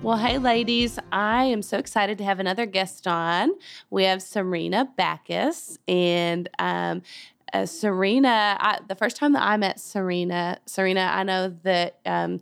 Well, hey, ladies, I am so excited to have another guest on. We have Serena Backus, and um, uh, Serena, I, the first time that I met Serena, Serena, I know that um,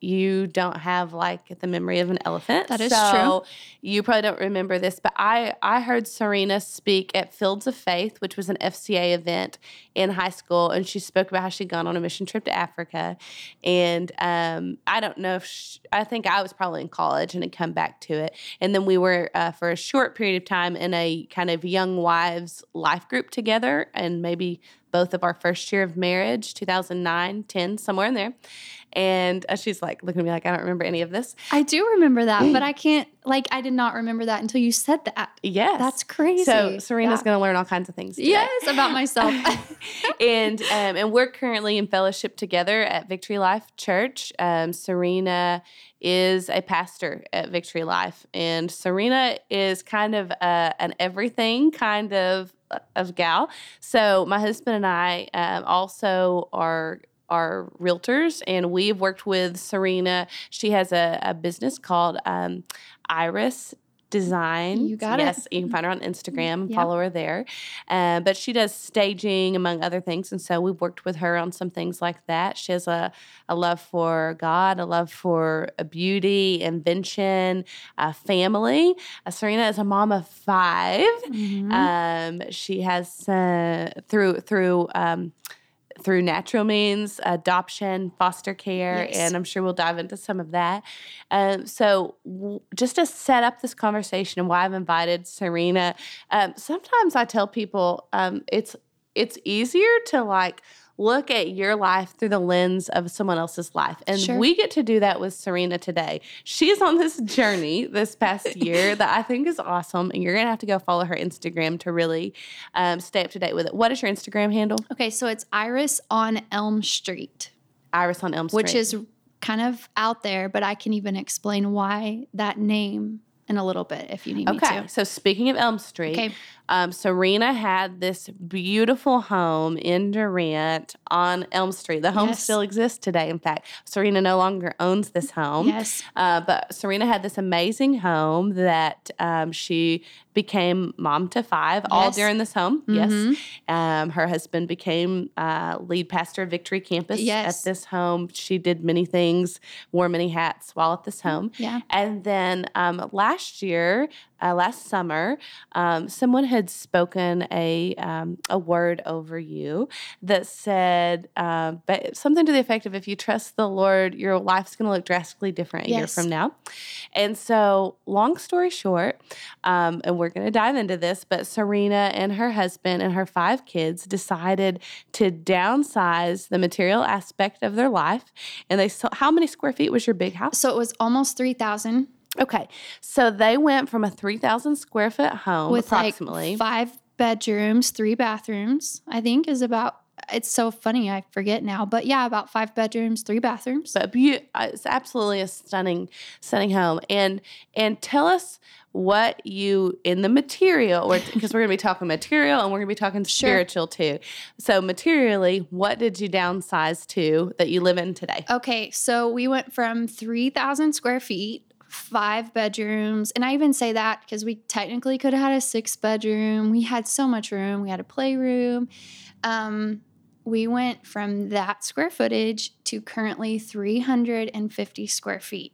you don't have like the memory of an elephant. That is so true. You probably don't remember this, but I I heard Serena speak at Fields of Faith, which was an FCA event in high school, and she spoke about how she'd gone on a mission trip to Africa, and um, I don't know if she, I think I was probably in college and had come back to it, and then we were uh, for a short period of time in a kind of young wives life group together, and maybe both of our first year of marriage 2009 10 somewhere in there and uh, she's like looking at me like i don't remember any of this I do remember that, but I can't, like, I did not remember that until you said that. yes That's crazy. so serena's Yeah. going to learn all kinds of things today. Yes, about myself. and um, and we're currently in fellowship together at Victory Life Church. Um, Serena is a pastor at Victory Life, and Serena is kind of uh, an everything kind of of gal. So my husband and I um, also are are realtors and we've worked with Serena. She has a, a business called um, Iris Design. You got it. yes, you can find her on Instagram, Yeah. follow her there. Uh, but she does staging among other things, and so we've worked with her on some things like that. She has a, a love for God, a love for uh, beauty, invention, uh, family. Uh, Serena is a mom of 5 Mhm. Um, she has uh, through through. Um, through natural means, adoption, foster care, Yes. and I'm sure we'll dive into some of that. Um, so, w- just to set up this conversation and why I've invited Serena, um, sometimes I tell people um, it's it's easier to like look at your life through the lens of someone else's life, and Sure. we get to do that with Serena today. She's on this journey this past year that I think is awesome, and you're gonna have to go follow her Instagram to really um, stay up to date with it. What is your Instagram handle? okay, so it's Iris on Elm Street, Iris on Elm Street. which is kind of out there, but I can even explain why that name in a little bit if you need me to. Okay, so speaking of Elm Street, Okay. um, Serena had this beautiful home in Durant on Elm Street. The home Yes. still exists today. In fact, Serena no longer owns this home. Yes. Uh, but Serena had this amazing home that um, she became mom to five all during this home. Mhm. Yes. Um, her husband became uh, lead pastor of Victory Campus Yes. at this home. She did many things, wore many hats while at this home. Yeah. And then um, last year, uh, last summer, um, someone had spoken a um, a word over you that said um, but something to the effect of, "If you trust the Lord, your life's going to look drastically different a year from now." And so, long story short, um, and we're going to dive into this, but Serena and her husband and her five kids decided to downsize the material aspect of their life. And they saw how many square feet was your big house? So it was almost 3,000 Okay, so they went from a three thousand square foot home, with approximately. like five bedrooms, three bathrooms, I think is about, it's so funny. I forget now, but yeah, about five bedrooms, three bathrooms. but beau- uh, it's absolutely a stunning, stunning home. And and tell us what you in the material, because we're going to be talking material and we're going to be talking Sure. spiritual too. So materially, what did you downsize to that you live in today? Okay, so we went from 3,000 square feet, five bedrooms. And I even say that because we technically could have had a six bedroom. We had so much room. We had a playroom. Um, we went from that square footage to currently 350 square feet.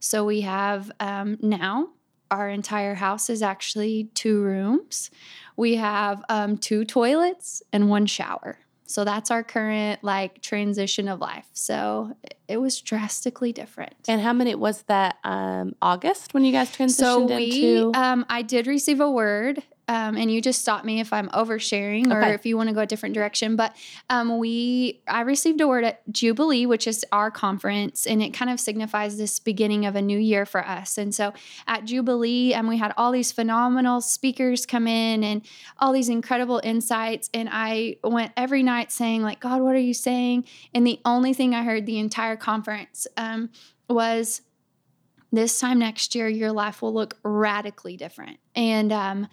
So we have um, now our entire house is actually two rooms. We have um, two toilets and one shower. So that's our current like transition of life. So it was drastically different. And how many was that? Um, August when you guys transitioned so we, into? um, I did receive a word um, and you just stop me if I'm oversharing or Okay. if you want to go a different direction. But um, we, I received a word at Jubilee, which is our conference, and it kind of signifies this beginning of a new year for us. And so at Jubilee, um, we had all these phenomenal speakers come in and all these incredible insights. And I went every night saying, like, God, what are you saying? And the only thing I heard the entire conference um, was this time next year, your life will look radically different. And um,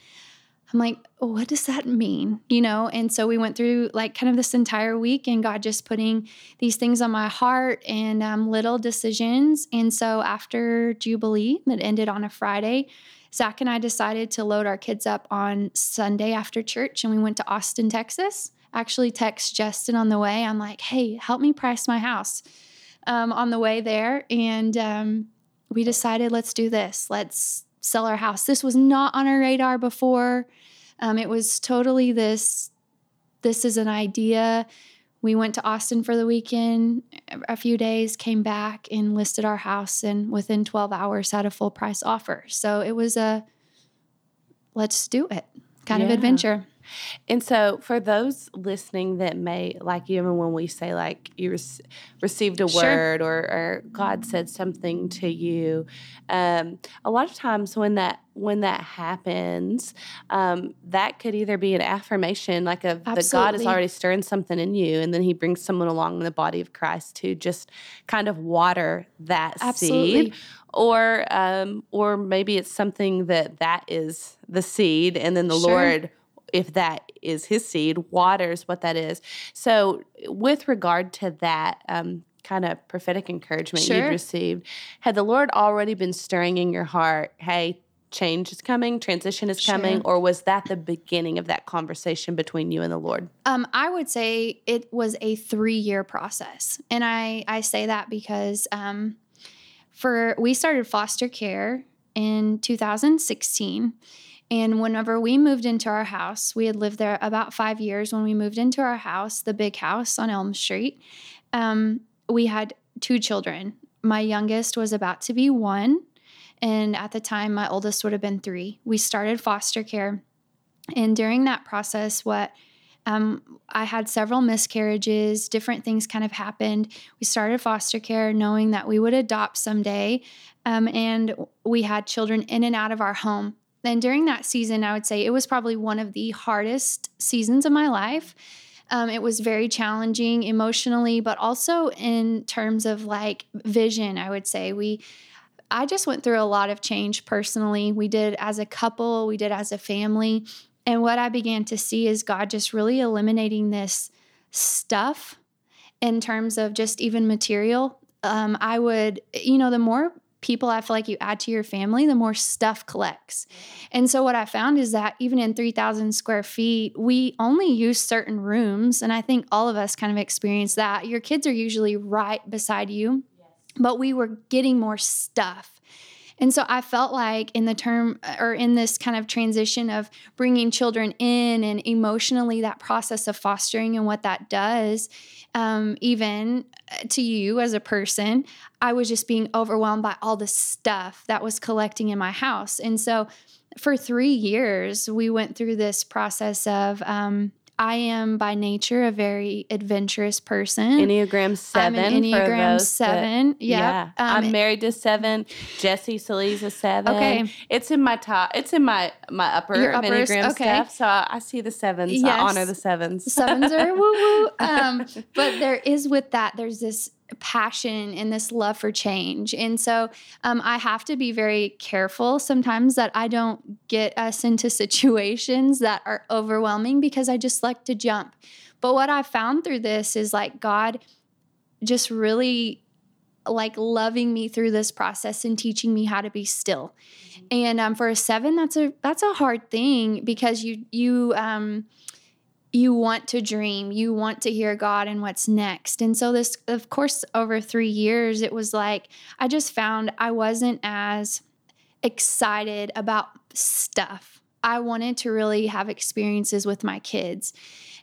I'm like, what does that mean? You know? And so we went through like kind of this entire week and God just putting these things on my heart and um, little decisions. And so after Jubilee, that ended on a Friday, Zach and I decided to load our kids up on Sunday after church and we went to Austin, Texas. Actually, text Justin on the way. I'm like, hey, help me price my house um, on the way there. And um, we decided, let's do this. Let's sell our house. This was not on our radar before. Um, it was totally this. This is an idea. We went to Austin for the weekend, a few days, came back and listed our house, and within 12 hours had a full price offer. So it was a let's do it kind of adventure. And so, for those listening that may, like even when we say like you rec- received a Sure. word or, or God said something to you, um, a lot of times when that when that happens, um, that could either be an affirmation, like of that God is already stirring something in you, and then He brings someone along in the body of Christ to just kind of water that Absolutely. seed, or um, or maybe it's something that that is the seed, and then the Sure. Lord if that is his seed, waters what that is. So, with regard to that um, kind of prophetic encouragement Sure. you've received, had the Lord already been stirring in your heart, hey, change is coming, transition is coming, Sure. or was that the beginning of that conversation between you and the Lord? Um, I would say it was a three year process. And I, I say that because um, for we started foster care in 2016. And whenever we moved into our house, we had lived there about five years. When we moved into our house, the big house on Elm Street, um, we had two children. My youngest was about to be one. And at the time, my oldest would have been three. We started foster care. And during that process, what um, I had several miscarriages, different things kind of happened. We started foster care knowing that we would adopt someday. Um, and we had children in and out of our home. And during that season, I would say it was probably one of the hardest seasons of my life. Um, it was very challenging emotionally, but also in terms of like vision, I would say. We, I just went through a lot of change personally. We did as a couple, we did as a family. And what I began to see is God just really eliminating this stuff in terms of just even material. Um, I would, you know, the more people I feel like you add to your family, the more stuff collects. And so what I found is that even in 3,000 square feet, we only use certain rooms. And I think all of us kind of experience that. Your kids are usually right beside you, but we were getting more stuff. And so I felt like in the term or in this kind of transition of bringing children in and emotionally that process of fostering and what that does, um, even to you as a person, I was just being overwhelmed by all the stuff that was collecting in my house. And so for three years, we went through this process of, um, I am by nature a very adventurous person. Enneagram 7 I'm an Enneagram those that- 7. Yep. Yeah, Um, I'm married to seven. Jesse Sally's a seven. Okay. it's in my top. It's in my my upper Your uppers, Enneagram okay. stuff. So I, I see the sevens. I honor the sevens. sevens are woo woo. Um, but there is with that, there's this passion and this love for change. And so um, I have to be very careful sometimes that I don't get us into situations that are overwhelming because I just like to jump. But what I found through this is like God just really like loving me through this process and teaching me how to be still. And um, for a seven, that's a that's a hard thing because you you um, you want to dream, you want to hear God and what's next. And so this, of course, over three years, it was like I just found I wasn't as excited about stuff. I wanted to really have experiences with my kids,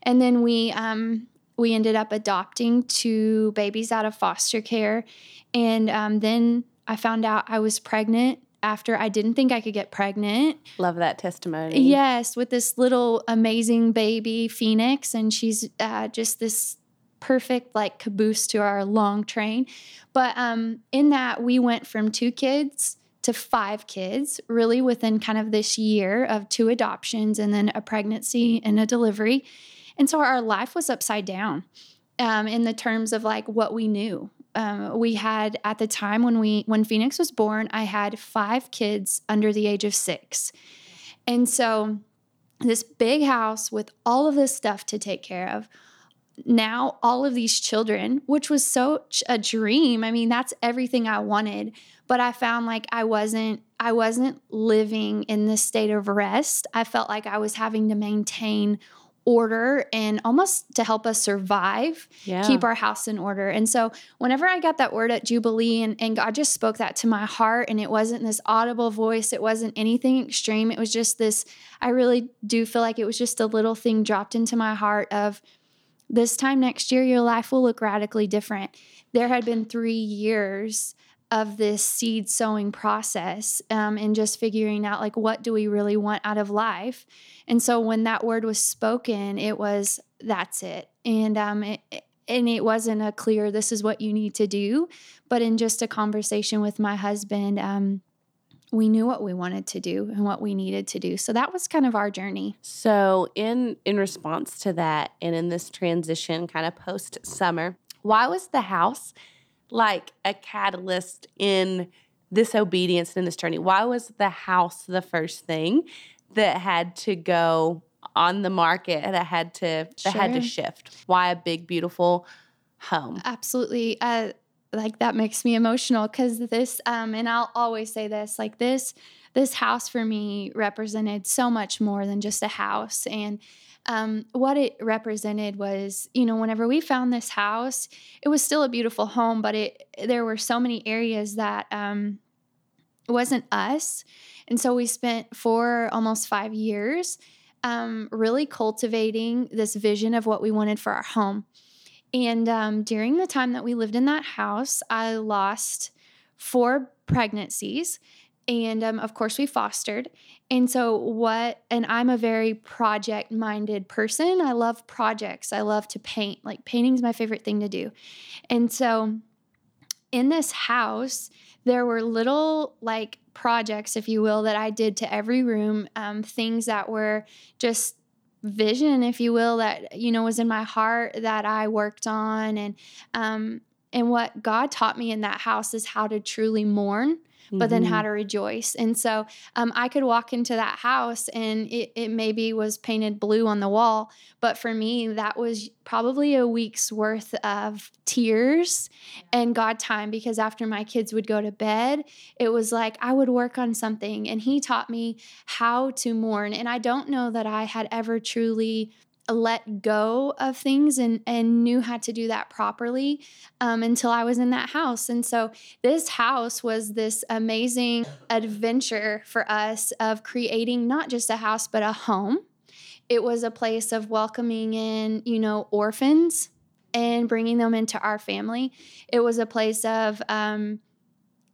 and then we um, we ended up adopting two babies out of foster care, and um, then I found out I was pregnant after I didn't think I could get pregnant. Love that testimony. Yes, with this little amazing baby, Phoenix, and she's uh, just this perfect like caboose to our long train. But um, in that, we went from two kids to five kids, really within kind of this year of two adoptions and then a pregnancy and a delivery. And so our life was upside down um, in the terms of like what we knew. Um, we had at the time when we when Phoenix was born, I had five kids under the age of six, and so this big house with all of this stuff to take care of. Now all of these children, which was such a dream. I mean, that's everything I wanted, but I found like I wasn't I wasn't living in this state of rest. I felt like I was having to maintain order and almost to help us survive, yeah. keep our house in order. And so, whenever I got that word at Jubilee, and, and God just spoke that to my heart, and it wasn't this audible voice, it wasn't anything extreme, it was just this I really do feel like it was just a little thing dropped into my heart of this time next year, your life will look radically different. There had been three years of this seed sowing process um, and just figuring out like what do we really want out of life? And so when that word was spoken it was that's it. And um it, and it wasn't a clear this is what you need to do but in just a conversation with my husband um we knew what we wanted to do and what we needed to do. So that was kind of our journey. So in in response to that and in this transition kind of post summer why was the house like a catalyst in this obedience and in this journey? Why was the house the first thing that had to go on the market that had to that sure. had to shift? Why a big beautiful home? Absolutely. Uh, like that makes me emotional because this um, and I'll always say this like this this house for me represented so much more than just a house and um, what it represented was, you know, whenever we found this house, it was still a beautiful home, but it there were so many areas that um, wasn't us, and so we spent four almost five years um, really cultivating this vision of what we wanted for our home. And um, during the time that we lived in that house, I lost four pregnancies and um, of course we fostered. And so what and i'm a very project minded person. I love projects. I love to paint. Like painting is my favorite thing to do. And so in this house there were little like projects if you will that i did to every room um, things that were just vision if you will that you know was in my heart that i worked on. And um, and what god taught me in that house is how to truly mourn but then how mm-hmm. to rejoice. And so um, I could walk into that house and it, it maybe was painted blue on the wall. But for me, that was probably a week's worth of tears and God time because after my kids would go to bed, it was like I would work on something and He taught me how to mourn. And I don't know that I had ever truly let go of things and and knew how to do that properly um, until I was in that house. And so this house was this amazing adventure for us of creating not just a house but a home. It was a place of welcoming in, you know, orphans and bringing them into our family. It was a place of um,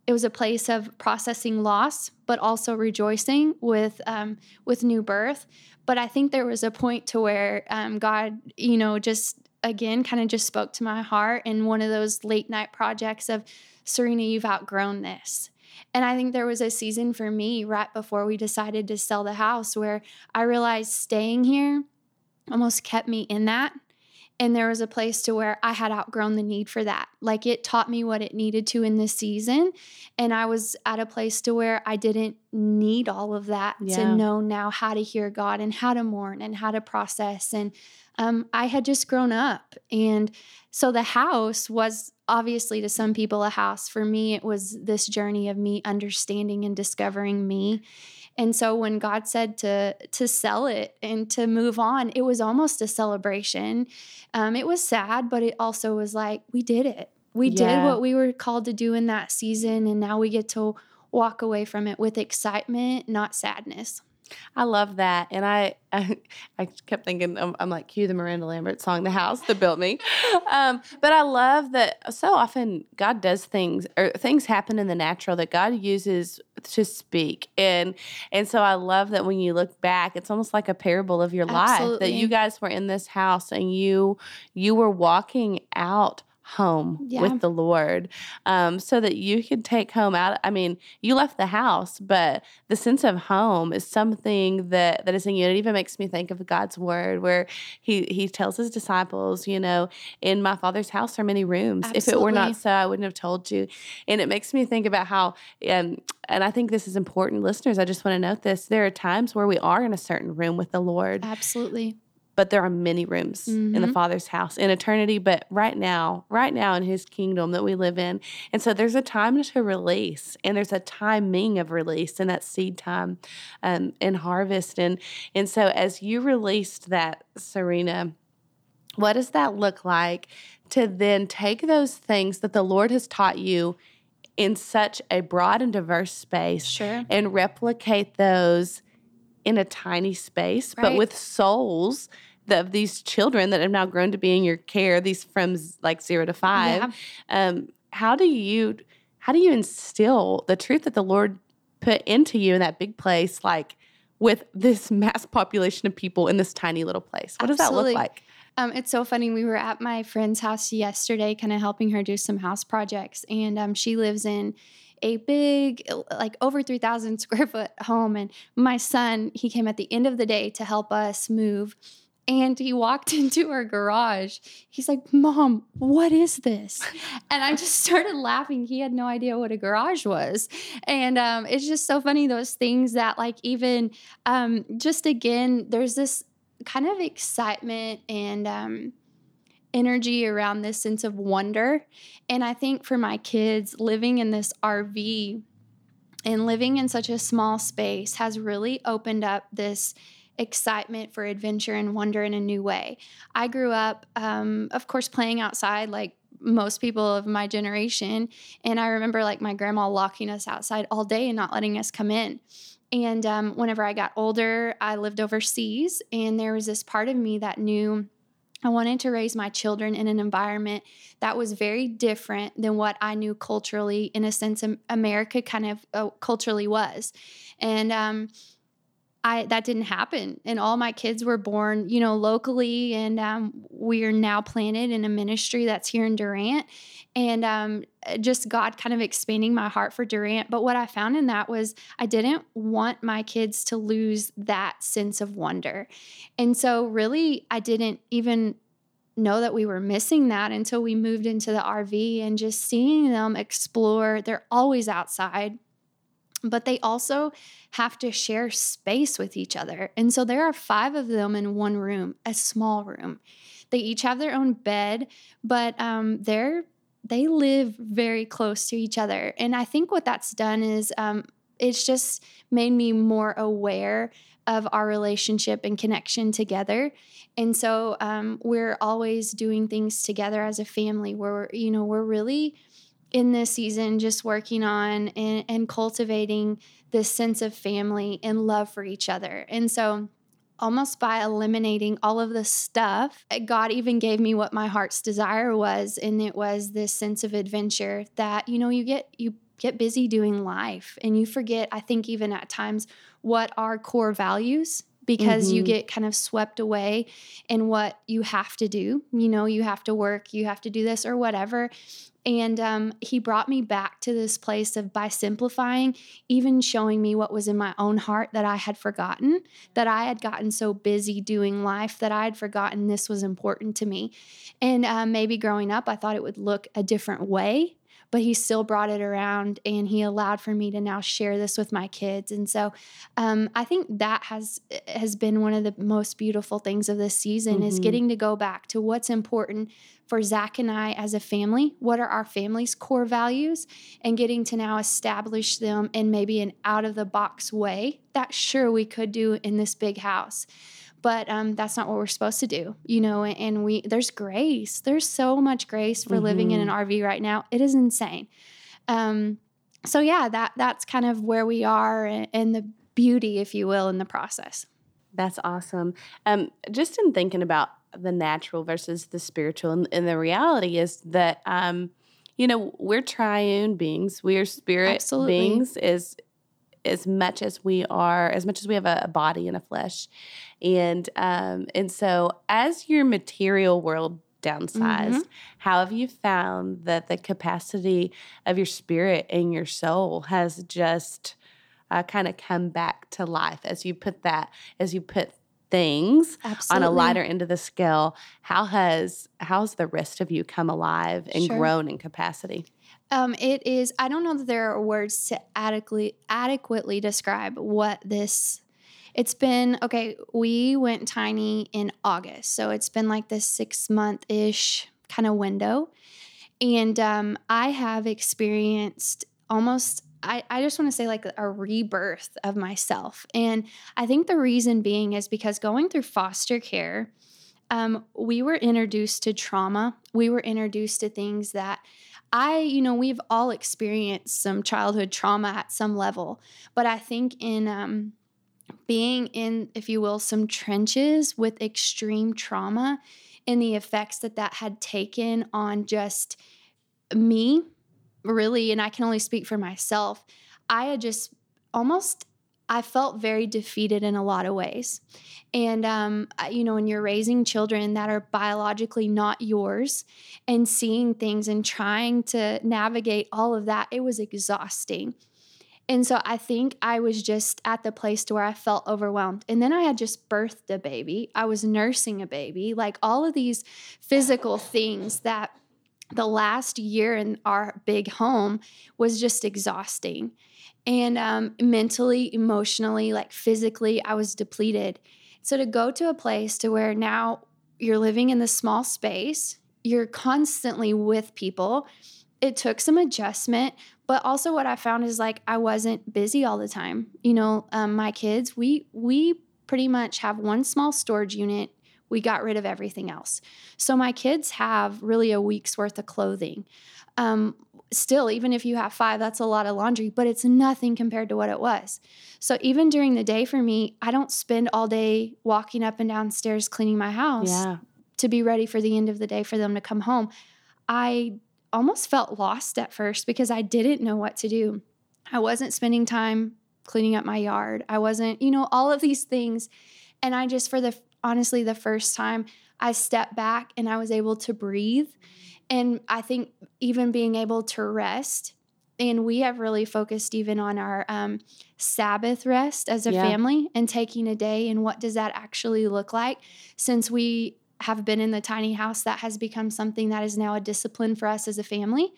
it was a place of processing loss, but also rejoicing with um, with new birth. But I think there was a point to where um, God, you know, just again kind of just spoke to my heart in one of those late night projects of Serena, you've outgrown this. And I think there was a season for me right before we decided to sell the house where I realized staying here almost kept me in that and there was a place to where I had outgrown the need for that. Like it taught me what it needed to in this season. And I was at a place to where I didn't need all of that yeah. to know now how to hear God and how to mourn and how to process. And um, I had just grown up. And so the house was obviously to some people a house. For me, it was this journey of me understanding and discovering me and so when God said to to sell it and to move on, it was almost a celebration. Um, it was sad, but it also was like we did it. We yeah. did what we were called to do in that season, and now we get to walk away from it with excitement, not sadness. I love that, and I I, I kept thinking I'm, I'm, like cue the Miranda Lambert song, "The House That Built Me," um, but I love that so often God does things or things happen in the natural that God uses to speak and and so i love that when you look back it's almost like a parable of your life that you guys were in this house and you you were walking out home Yeah. with the lord um, so that you can take home out i mean you left the house but the sense of home is something that that is in you. It even makes me think of god's word where he he tells his disciples you know in my father's house are many rooms. If it were not so i wouldn't have told you. And it makes me think about how um, and i think this is important listeners i just want to note this there are times where we are in a certain room with the lord. Absolutely. But there are many rooms in the Mhm. father's house in eternity but right now right now in his kingdom that we live in and so there's a time to release and there's a timing of release and that seed time um, and harvest and and so as you released that serena what does that look like to then take those things that the lord has taught you in such a broad and diverse space Sure. and replicate those in a tiny space, but with souls that- of these children that have now grown to be in your care, these from like zero to five. Yeah. Um, how do you how do you instill the truth that the Lord put into you in that big place, like with this mass population of people in this tiny little place? What does that look like? Um, it's so funny. We were at my friend's house yesterday, kind of helping her do some house projects, and um, she lives in a big, like over three thousand square foot home. And my son, he came at the end of the day to help us move, and he walked into our garage. He's like, "Mom, what is this?" And I just started laughing. He had no idea what a garage was, and um, it's just so funny those things that, like, even um, just again, there's this kind of excitement and um, energy around this sense of wonder. And I think for my kids, living in this RV and living in such a small space has really opened up this excitement for adventure and wonder in a new way. I grew up, um, of course, playing outside like most people of my generation. And I remember like my grandma locking us outside all day and not letting us come in. And um, whenever I got older, I lived overseas, and there was this part of me that knew I wanted to raise my children in an environment that was very different than what I knew culturally, in a sense, America kind of uh, culturally was. And um, I that didn't happen, and all my kids were born, you know, locally, and um, we are now planted in a ministry that's here in Durant, and um, just God kind of expanding my heart for Durant. But what I found in that was I didn't want my kids to lose that sense of wonder, and so really I didn't even know that we were missing that until we moved into the RV and just seeing them explore. They're always outside but they also have to share space with each other. And so there are five of them in one room, a small room. They each have their own bed, but um, they're they live very close to each other. And I think what that's done is um, it's just made me more aware of our relationship and connection together. And so um, we're always doing things together as a family where you know, we're really in this season just working on and, and cultivating this sense of family and love for each other. And so almost by eliminating all of the stuff, God even gave me what my heart's desire was and it was this sense of adventure that you know you get you get busy doing life and you forget I think even at times what our core values because you Mhm. get kind of swept away in what you have to do. You know, you have to work, you have to do this or whatever. And um, he brought me back to this place of by simplifying, even showing me what was in my own heart that I had forgotten, that I had gotten so busy doing life that I had forgotten this was important to me. And uh, maybe growing up, I thought it would look a different way, but he still brought it around and he allowed for me to now share this with my kids. And so um, I think that has has been one of the most beautiful things of this season is Mhm. getting to go back to what's important for Zach and I as a family. What are our family's core values? And getting to now establish them in maybe an out of the box way that sure we could do in this big house. But um, that's not what we're supposed to do, you know. And we there's grace. There's so much grace for living in an RV right now. It is insane. Um, so yeah, that that's kind of where we are and, and the beauty, if you will, in the process. That's awesome. Um, just in thinking about the natural versus the spiritual, and, and the reality is that, um, you know, we're triune beings. We are spirit Absolutely. beings. Is as much as we are, as much as we have a, a body and a flesh. And um, and so as your material world downsized, mm-hmm. how have you found that the capacity of your spirit and your soul has just uh, kind of come back to life as you put that, as you put things Absolutely. on a lighter end of the scale how has how's the rest of you come alive and sure. grown in capacity um, it is i don't know that there are words to adequately adequately describe what this it's been okay we went tiny in august so it's been like this six month ish kind of window and um, i have experienced almost I, I just want to say like a rebirth of myself. And I think the reason being is because going through foster care, um, we were introduced to trauma. We were introduced to things that I, you know, we've all experienced some childhood trauma at some level. But I think in um, being in, if you will, some trenches with extreme trauma and the effects that that had taken on just me really, and I can only speak for myself, I had just almost I felt very defeated in a lot of ways. And, um, you know, when you're raising children that are biologically not yours and seeing things and trying to navigate all of that, it was exhausting. And so I think I was just at the place to where I felt overwhelmed. And then I had just birthed a baby. I was nursing a baby, like all of these physical things that the last year in our big home was just exhausting. And um, mentally, emotionally, like physically, I was depleted. So to go to a place to where now you're living in this small space, you're constantly with people. It took some adjustment, but also what I found is like I wasn't busy all the time. You know, um, my kids, we we pretty much have one small storage unit we got rid of everything else. So my kids have really a week's worth of clothing. Um, still, even if you have five, that's a lot of laundry, but it's nothing compared to what it was. So even during the day for me, I don't spend all day walking up and down stairs cleaning my house yeah. to be ready for the end of the day for them to come home. I almost felt lost at first because I didn't know what to do. I wasn't spending time cleaning up my yard. I wasn't, you know, all of these things. And I just, for the honestly the first time I stepped back and I was able to breathe. And I think even being able to rest, and we have really focused even on our um, Sabbath rest as a yeah. family and taking a day and what does that actually look like? Since we have been in the tiny house that has become something that is now a discipline for us as a family.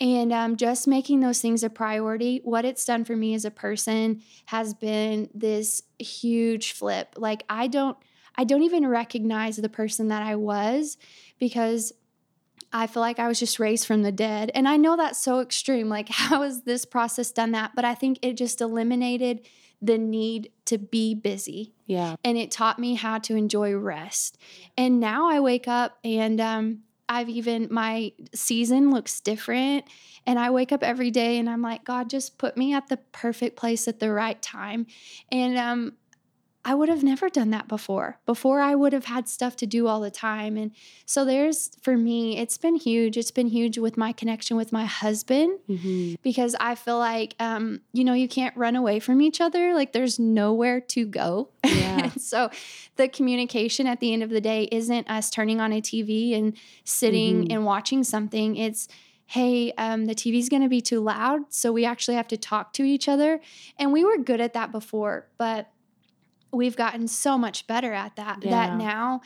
And um, just making those things a priority what it's done for me as a person has been this huge flip. Like i don't I don't even recognize the person that I was because I feel like I was just raised from the dead. And I know that's so extreme. Like, how has this process done that? But I think it just eliminated the need to be busy. Yeah. And it taught me how to enjoy rest. And now I wake up and um, I've even, my season looks different. And I wake up every day and I'm like, God, just put me at the perfect place at the right time. And um, I would have never done that before. Before, I would have had stuff to do all the time. And so, there's for me, it's been huge. It's been huge with my connection with my husband mm-hmm. because I feel like, um, you know, you can't run away from each other. Like, there's nowhere to go. Yeah. so, the communication at the end of the day isn't us turning on a TV and sitting mm-hmm. and watching something. It's, hey, um, the TV's going to be too loud. So, we actually have to talk to each other. And we were good at that before, but we've gotten so much better at that yeah. that now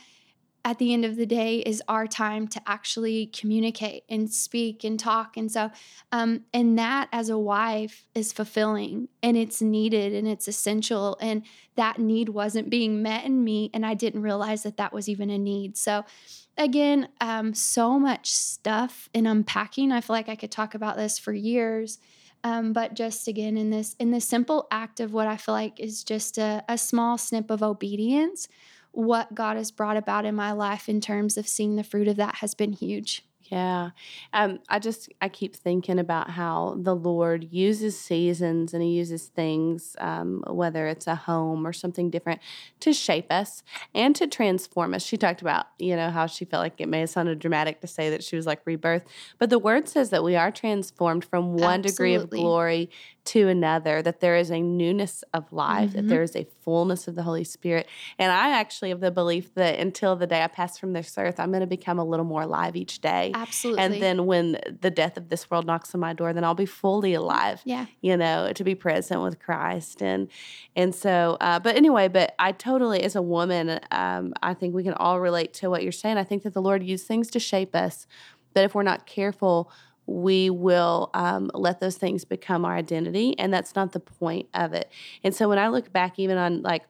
at the end of the day is our time to actually communicate and speak and talk. And so um, and that as a wife is fulfilling and it's needed and it's essential. And that need wasn't being met in me and i didn't realize that that was even a need. So again um, so much stuff in unpacking. I feel like i could talk about this for years um, but just again in this in the simple act of what I feel like is just a, a small snip of obedience, what God has brought about in my life in terms of seeing the fruit of that has been huge. Yeah. Um, I just, I keep thinking about how the Lord uses seasons and He uses things, um, whether it's a home or something different, to shape us and to transform us. She talked about, you know, how she felt like it may have sounded dramatic to say that she was like rebirth, but the word says that we are transformed from one Absolutely. degree of glory to another, that there is a newness of life, Mm-hmm. that there is a fullness of the Holy Spirit. And I actually have the belief that until the day I pass from this earth, I'm going to become a little more alive each day. Absolutely. And then when the death of this world knocks on my door, then I'll be fully alive. Yeah. You know, to be present with Christ, and and so, uh, but anyway, but I totally, as a woman, um, I think we can all relate to what you're saying. I think that the Lord used things to shape us, but if we're not careful, we will um, let those things become our identity, and that's not the point of it. And so, when I look back, even on like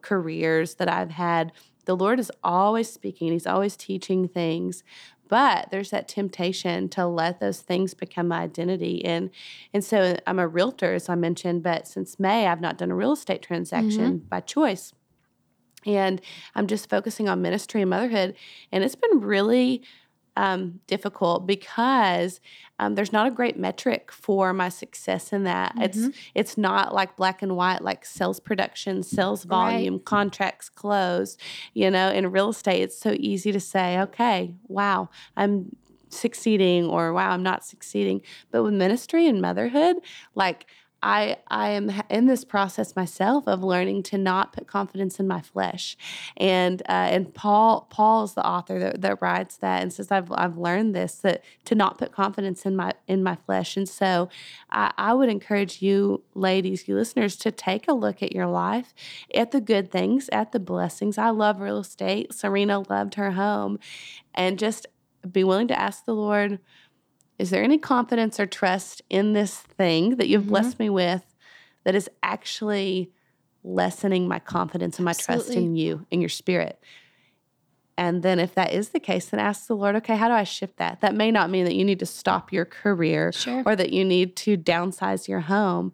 careers that I've had, the Lord is always speaking. He's always teaching things, but there's that temptation to let those things become my identity. And and so I'm a realtor, as I mentioned, but since May, I've not done a real estate transaction by choice. And I'm just focusing on ministry and motherhood. And it's been really um, difficult because um, there's not a great metric for my success in that. It's it's not like black and white, like sales production, sales volume, contracts closed. You know, in real estate, it's so easy to say, okay, wow, I'm succeeding, or wow, I'm not succeeding. But with ministry and motherhood, like I I am in this process myself of learning to not put confidence in my flesh, and uh, and Paul is the author that, that writes that and says I've I've learned this that to not put confidence in my in my flesh, and so I, I would encourage you ladies, you listeners, to take a look at your life, at the good things, at the blessings. I love real estate. Serena loved her home, and just be willing to ask the Lord is there any confidence or trust in this thing that you've Mm-hmm. blessed me with that is actually lessening my confidence and my trust in you, in your spirit? And then, if that is the case, then ask the Lord, okay, how do I shift that? That may not mean that you need to stop your career Sure. or that you need to downsize your home,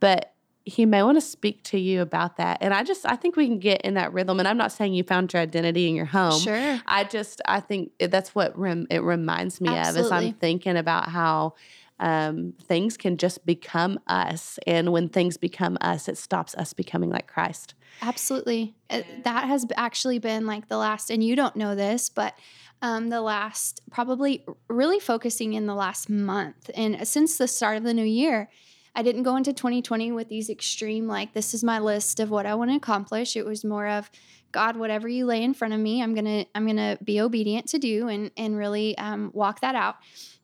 but He may want to speak to you about that. And I just, I think we can get in that rhythm. And I'm not saying you found your identity in your home. Sure. I just I think that's what rem, it reminds me of as I'm thinking about how um, things can just become us, and when things become us, it stops us becoming like Christ. Absolutely. Uh, That has actually been like the last, and you don't know this, but um, the last, probably really focusing in the last month. And since the start of the new year, I didn't go into 2020 with these extreme, like, this is my list of what I want to accomplish. It was more of, God, whatever you lay in front of me, I'm gonna, I'm gonna be obedient to do and and really um, walk that out.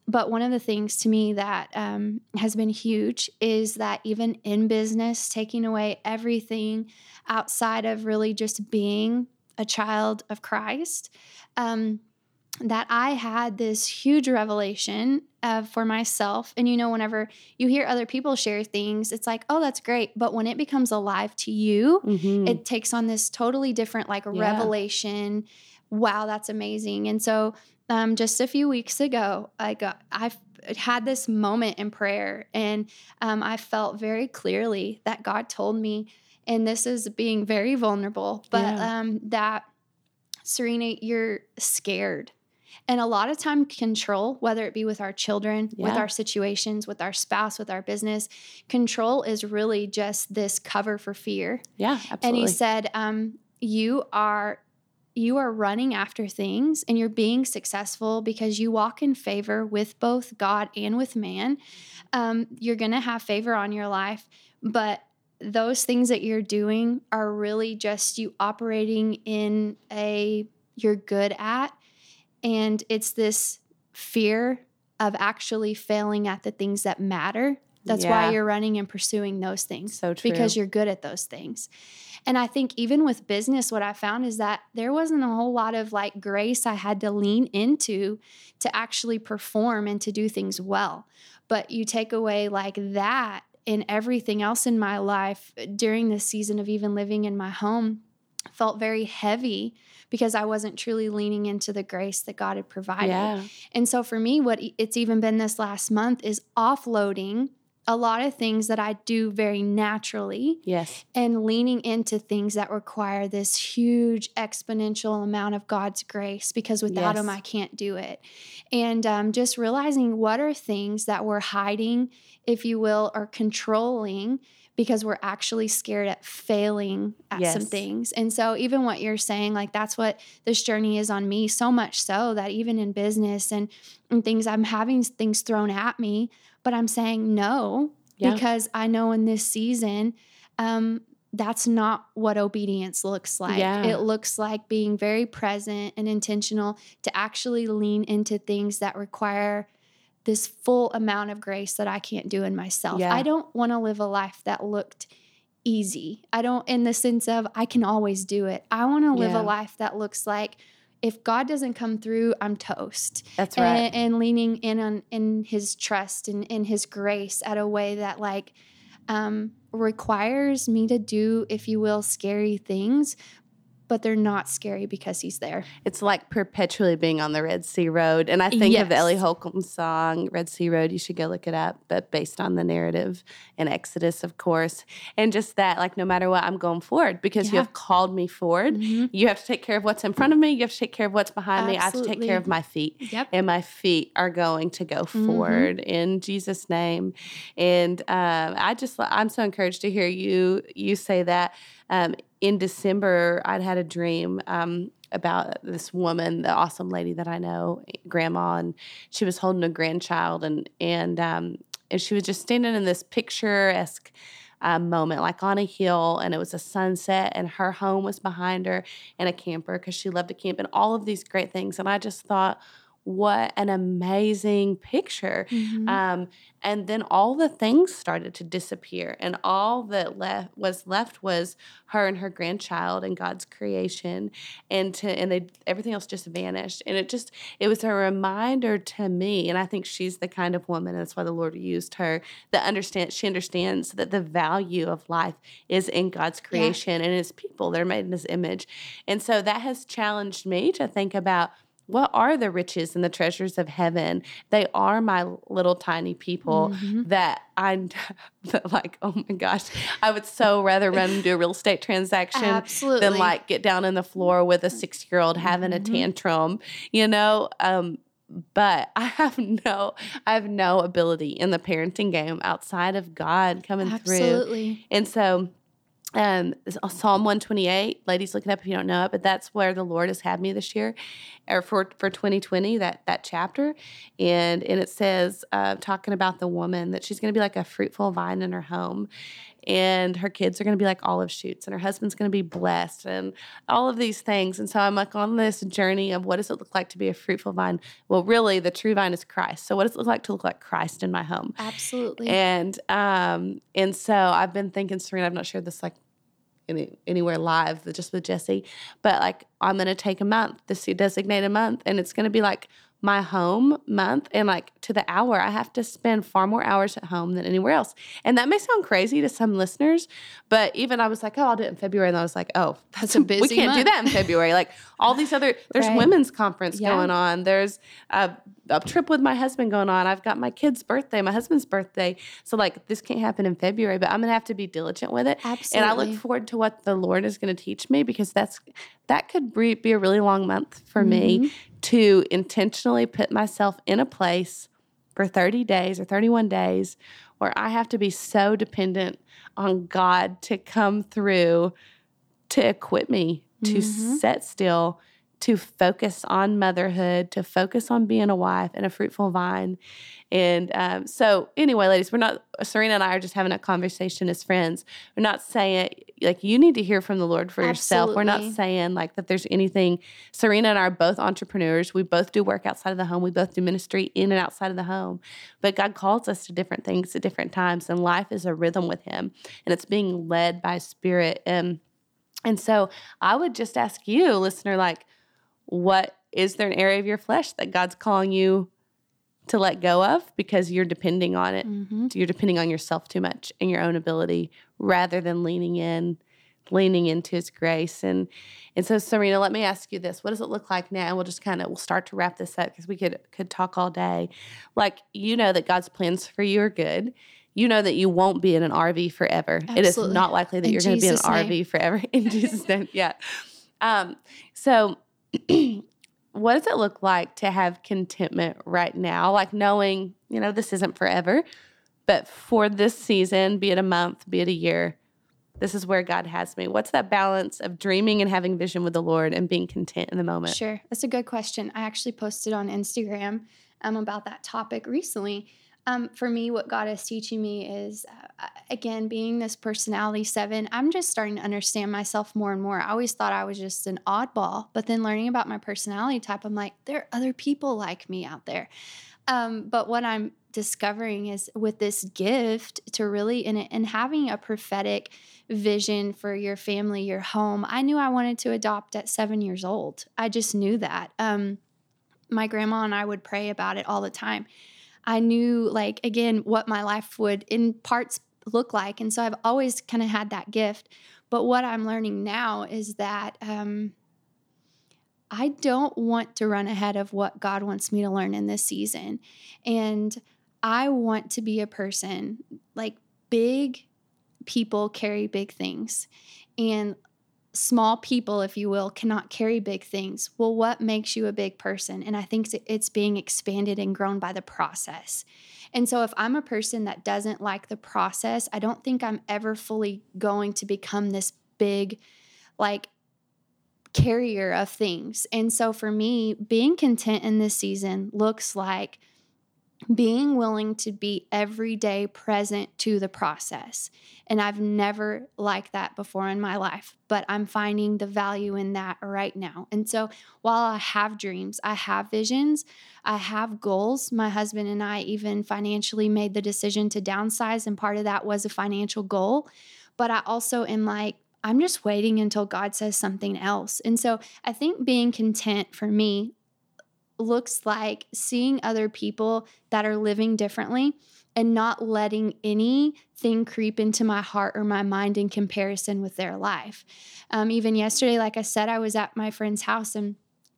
But one of the things to me that um, has been huge is that even in business, taking away everything outside of really just being a child of Christ, um, that I had this huge revelation uh, for myself. And you know, whenever you hear other people share things, it's like, oh, that's great. But when it becomes alive to you, Mhm. it takes on this totally different like Yeah. revelation. Wow, that's amazing. And so um, just a few weeks ago, I got I had this moment in prayer, and um, I felt very clearly that God told me, and this is being very vulnerable, but Yeah. um, that Serena, you're scared. And a lot of time, control, whether it be with our children, with our situations, with our spouse, with our business, control is really just this cover for fear. yeah, absolutely. And he said, um, "You are." You are running after things and you're being successful because you walk in favor with both God and with man. Um, you're going to have favor on your life, but those things that you're doing are really just you operating in a you're good at. And it's this fear of actually failing at the things that matter. That's Yeah. why you're running and pursuing those things So true. because you're good at those things. And I think even with business, what I found is that there wasn't a whole lot of like grace I had to lean into to actually perform and to do things well. But you take away like that and everything else in my life during this season of even living in my home felt very heavy because I wasn't truly leaning into the grace that God had provided. yeah, And so for me, what it's even been this last month is offloading a lot of things that I do very naturally yes, and leaning into things that require this huge exponential amount of God's grace because without Him, I can't do it. And um, just realizing what are things that we're hiding, if you will, or controlling because we're actually scared at failing at some things. And so, even what you're saying, like that's what this journey is on me, so much so that even in business and, and things, I'm having things thrown at me, but I'm saying no Yeah. because I know in this season, um, that's not what obedience looks like. Yeah. It looks like being very present and intentional to actually lean into things that require this full amount of grace that I can't do in myself. Yeah. I don't want to live a life that looked easy. I don't, in the sense of I can always do it. I want to live Yeah. a life that looks like if God doesn't come through, I'm toast That's right. and, and leaning in on in his trust and in his grace at a way that like um, requires me to do if you will scary things but they're not scary because he's there It's like perpetually being on the Red Sea Road. And I think of the Ellie Holcomb song, Red Sea Road. You should go look it up, but based on the narrative in Exodus, of course. And just that, like, no matter what, I'm going forward because you have called me forward. Mhm. You have to take care of what's in front of me. You have to take care of what's behind me. I have to take care of my feet. yep and my feet are going to go Mhm. forward in Jesus' name. And um, I just, I'm so encouraged to hear you you say that. Um, in December, I'd had a dream um, about this woman, the awesome lady that I know, Grandma, and she was holding a grandchild, and and um, and she was just standing in this picturesque. Uh, moment like on a hill and it was a sunset and her home was behind her and a camper because she loved to camp and all of these great things and i just thought what an amazing picture. Mhm. Um, and then all the things started to disappear, and all that left was left was her and her grandchild and God's creation, and to and they everything else just vanished. And it just it was a reminder to me, and I think she's the kind of woman, and that's why the Lord used her. That understands she understands that the value of life is in God's creation and His people. They're made in His image, and so that has challenged me to think about what are the riches and the treasures of heaven? They are my little tiny people Mhm. that I that like, oh my gosh, I would so rather run and do a real estate transaction absolutely than like get down on the floor with a six year old having a Mhm. tantrum, you know? Um, but I have no, I have no ability in the parenting game outside of God coming through. And so, um, Psalm 128, ladies, look it up if you don't know it, but that's where the Lord has had me this year, or for, for 2020, that, that chapter. And, and it says, uh, talking about the woman, that she's going to be like a fruitful vine in her home. And her kids are going to be like olive shoots, and her husband's going to be blessed, and all of these things. And so I'm like on this journey of what does it look like to be a fruitful vine? Well, really, the true vine is Christ. So, what does it look like to look like Christ in my home? absolutely And um, and so I've been thinking, Serena, I've not shared this like any, anywhere live, just with Jesse, but like I'm gonna take a month, this designated month, and it's gonna be like my home month, and like to the hour, I have to spend far more hours at home than anywhere else. And that may sound crazy to some listeners, but even I was like, oh, I'll do it in February, and I was like, oh, that's a we busy can't do that in February. Like all these other, there's Right. women's conference Yeah. going on. There's a, a trip with my husband going on. I've got my kid's birthday, my husband's birthday. So like this can't happen in February, but I'm gonna have to be diligent with it. absolutely And I look forward to what the Lord is going to teach me because that's that could be be a really long month for me Mhm. To intentionally put myself in a place for 30 days or 31 days where I have to be so dependent on God to come through to equip me to Mhm. set still to focus on motherhood, to focus on being a wife and a fruitful vine. And um, so, anyway, ladies, we're not, Serena and I are just having a conversation as friends. We're not saying, like, you need to hear from the Lord for yourself. We're not saying, like, that there's anything. Serena and I are both entrepreneurs. We both do work outside of the home. We both do ministry in and outside of the home. But God calls us to different things at different times. And life is a rhythm with Him, and it's being led by Spirit. And, and so, I would just ask you, listener, like, what is there an area of your flesh that God's calling you to let go of because you're depending on it? Mhm. You're depending on yourself too much and your own ability rather than leaning in, leaning into His grace. And and so, Serena, let me ask you this: What does it look like now? And we'll just kind of we'll start to wrap this up because we could could talk all day. Like you know that God's plans for you are good. You know that you won't be in an RV forever. It is not likely that In you're going to be in an name. RV forever. In Jesus' name, yeah. Um, so, what does it look like to have contentment right now? Like knowing, you know, this isn't forever, but for this season, be it a month, be it a year, this is where God has me. What's that balance of dreaming and having vision with the Lord and being content in the moment? Sure. That's a good question. I actually posted on Instagram um, about that topic recently. Um, for me, what God is teaching me is, uh, again, being this personality seven, I'm just starting to understand myself more and more. I always thought I was just an oddball, but then learning about my personality type, I'm like, there are other people like me out there. Um, but what I'm discovering is with this gift to really in it and having a prophetic vision for your family, your home. I knew I wanted to adopt at seven years old. I just knew that. Um, my grandma and I would pray about it all the time. I knew, like, again, what my life would in parts look like. And so I've always kind of had that gift. But what I'm learning now is that um, I don't want to run ahead of what God wants me to learn in this season. And I want to be a person like big people carry big things. And small people, if you will, cannot carry big things. Well, what makes you a big person? And I think it's being expanded and grown by the process. And so, if I'm a person that doesn't like the process, I don't think I'm ever fully going to become this big, like, carrier of things. And so, for me, being content in this season looks like being willing to be every day present to the process. And I've never liked that before in my life, but I'm finding the value in that right now. And so while I have dreams, I have visions, I have goals. My husband and I even financially made the decision to downsize, and part of that was a financial goal. But I also am like, I'm just waiting until God says something else. And so I think being content for me looks like seeing other people that are living differently and not letting anything creep into my heart or my mind in comparison with their life. Um, even yesterday, like I said, I was at my friend's house and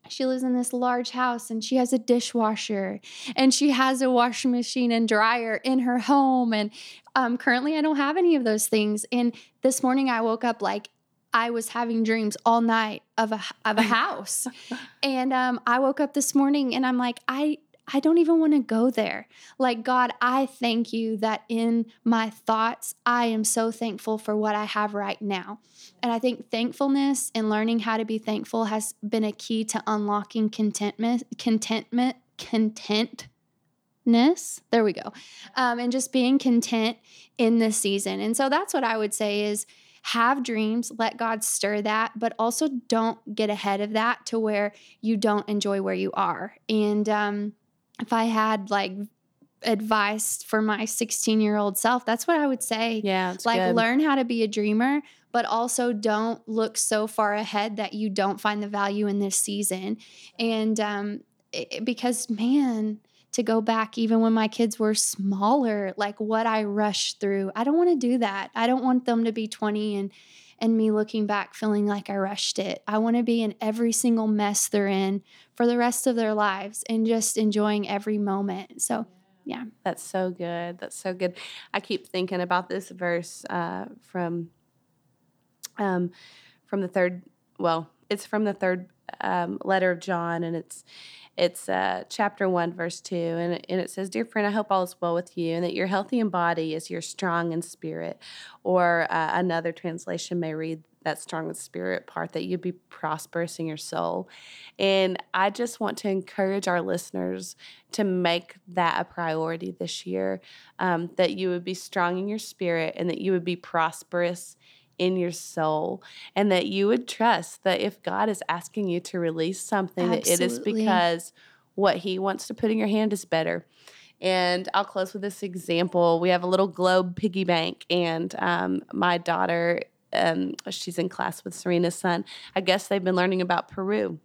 she lives in this large house and she has a dishwasher and she has a washing machine and dryer in her home. And um, currently, I don't have any of those things. And this morning, I woke up like I was having dreams all night of a of a house, and um, I woke up this morning and I'm like, I I don't even want to go there. Like God, I thank you that in my thoughts, I am so thankful for what I have right now, and I think thankfulness and learning how to be thankful has been a key to unlocking contentment, contentment, content there we go. Um, and just being content in this season. And so that's what i would say is have dreams, let God stir that, but also don't get ahead of that to where you don't enjoy where you are. And um, if I had like advice for my 16 year old self, that's what I would say. Yeah. Like, good. learn how to be a dreamer, but also don't look so far ahead that you don't find the value in this season. And um, it, because, man, to go back even when my kids were smaller, like what I rushed through. I don't want to do that. I don't want them to be 20 and and me looking back feeling like I rushed it. I want to be in every single mess they're in for the rest of their lives and just enjoying every moment. So, yeah. That's so good. That's so good. I keep thinking about this verse uh, from um, from the third. Well, it's from the third um, letter of John, and it's it's uh, chapter 1, verse 2, and and it says, Dear friend, I hope all is well with you, and that you're healthy in body as you're strong in spirit. Or uh, another translation may read that strong in spirit part, that you'd be prosperous in your soul. And I just want to encourage our listeners to make that a priority this year, um, that you would be strong in your spirit and that you would be prosperous in your soul and that you would trust that if God is asking you to release something Absolutely. that it is because what he wants to put in your hand is better. And I'll close with this example. We have a little globe piggy bank, and um, my daughter, um, she's in class with Serena's son. I guess they've been learning about Peru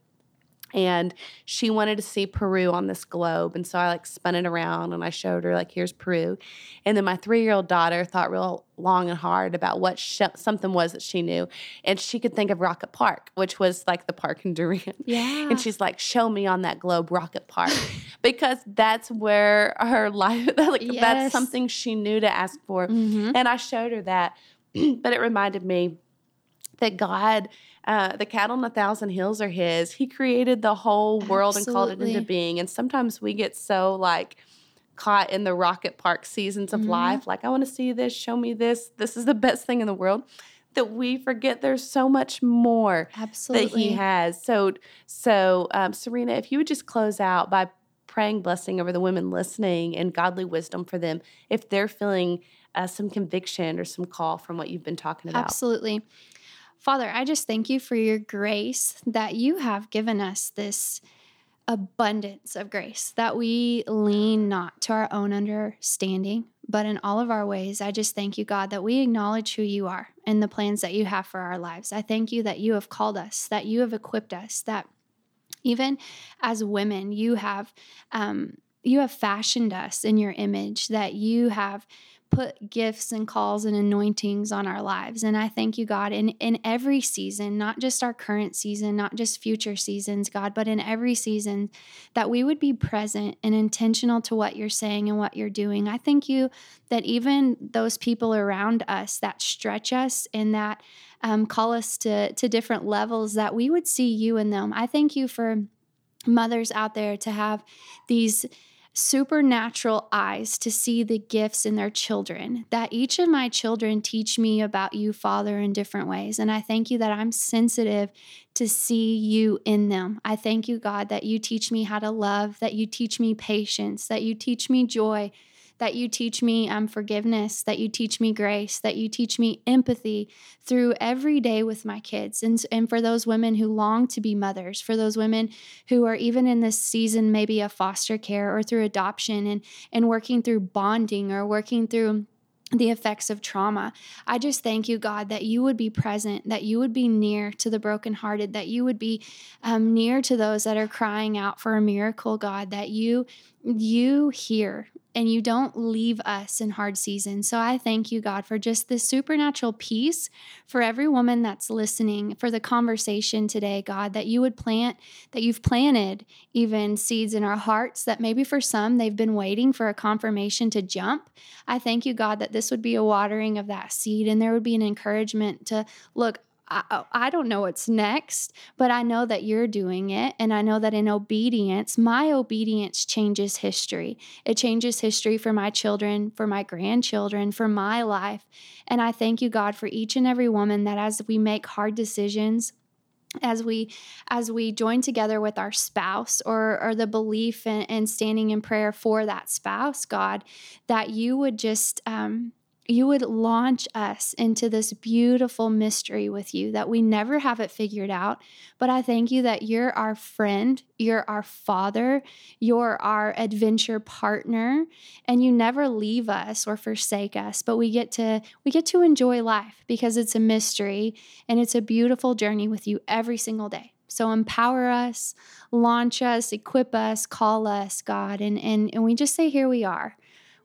and she wanted to see Peru on this globe. And so I like spun it around and I showed her, like, here's Peru. And then my three year old daughter thought real long and hard about what sh- something was that she knew. And she could think of Rocket Park, which was like the park in Durant. Yeah. And she's like, show me on that globe Rocket Park. because that's where her life, like, yes. that's something she knew to ask for. Mm-hmm. And I showed her that. but it reminded me that God uh, the cattle on a thousand hills are his. He created the whole world Absolutely. and called it into being. And sometimes we get so like caught in the rocket park seasons of mm-hmm. life, like I want to see this, show me this, this is the best thing in the world. That we forget there's so much more Absolutely. that he has. So, so um, Serena, if you would just close out by praying blessing over the women listening and godly wisdom for them if they're feeling uh, some conviction or some call from what you've been talking about. Absolutely. Father, I just thank you for your grace that you have given us this abundance of grace, that we lean not to our own understanding, but in all of our ways. I just thank you, God, that we acknowledge who you are and the plans that you have for our lives. I thank you that you have called us, that you have equipped us, that even as women, you have. Um, you have fashioned us in your image, that you have put gifts and calls and anointings on our lives. And I thank you, God, in, in every season, not just our current season, not just future seasons, God, but in every season, that we would be present and intentional to what you're saying and what you're doing. I thank you that even those people around us that stretch us and that um, call us to, to different levels, that we would see you in them. I thank you for mothers out there to have these supernatural eyes to see the gifts in their children, that each of my children teach me about you, Father, in different ways. And I thank you that I'm sensitive to see you in them. I thank you, God, that you teach me how to love, that you teach me patience, that you teach me joy, that you teach me um, forgiveness, that you teach me grace, that you teach me empathy through every day with my kids. And, and for those women who long to be mothers, for those women who are even in this season, maybe a foster care or through adoption and, and working through bonding or working through the effects of trauma. I just thank you, God, that you would be present, that you would be near to the brokenhearted, that you would be um, near to those that are crying out for a miracle, God, that you you hear and you don't leave us in hard seasons. So I thank you, God, for just this supernatural peace for every woman that's listening, for the conversation today, God, that you would plant, that you've planted even seeds in our hearts that maybe for some they've been waiting for a confirmation to jump. I thank you, God, that this would be a watering of that seed and there would be an encouragement to look, I, oh, I don't know what's next, but I know that you're doing it. And I know that in obedience, my obedience changes history. It changes history for my children, for my grandchildren, for my life. And I thank you, God, for each and every woman that as we make hard decisions, as we as we join together with our spouse or or the belief and, and standing in prayer for that spouse god that you would just um, you would launch us into this beautiful mystery with you that we never have it figured out. But I thank you that you're our friend, you're our father, you're our adventure partner, and you never leave us or forsake us. But we get to we get to enjoy life because it's a mystery and it's a beautiful journey with you every single day. So empower us, launch us, equip us, call us, God, and and, and we just say, here we are.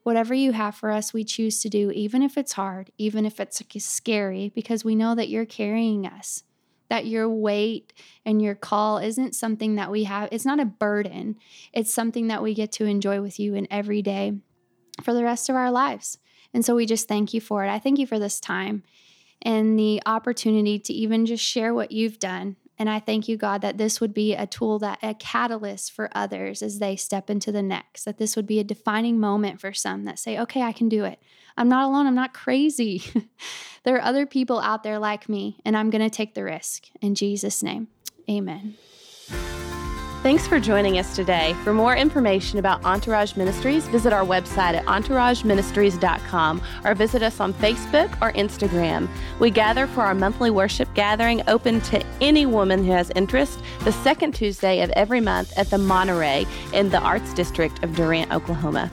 Whatever you have for us, we choose to do, even if it's hard, even if it's scary, because we know that you're carrying us, that your weight and your call isn't something that we have, it's not a burden. It's something that we get to enjoy with you in every day for the rest of our lives. And so we just thank you for it. I thank you for this time and the opportunity to even just share what you've done and I thank you, God, that this would be a tool that a catalyst for others as they step into the next, that this would be a defining moment for some that say, okay, I can do it. I'm not alone. I'm not crazy. there are other people out there like me, and I'm going to take the risk. In Jesus' name, amen. Thanks for joining us today. For more information about Entourage Ministries, visit our website at entourageministries.com or visit us on Facebook or Instagram. We gather for our monthly worship gathering open to any woman who has interest the second Tuesday of every month at the Monterey in the Arts District of Durant, Oklahoma.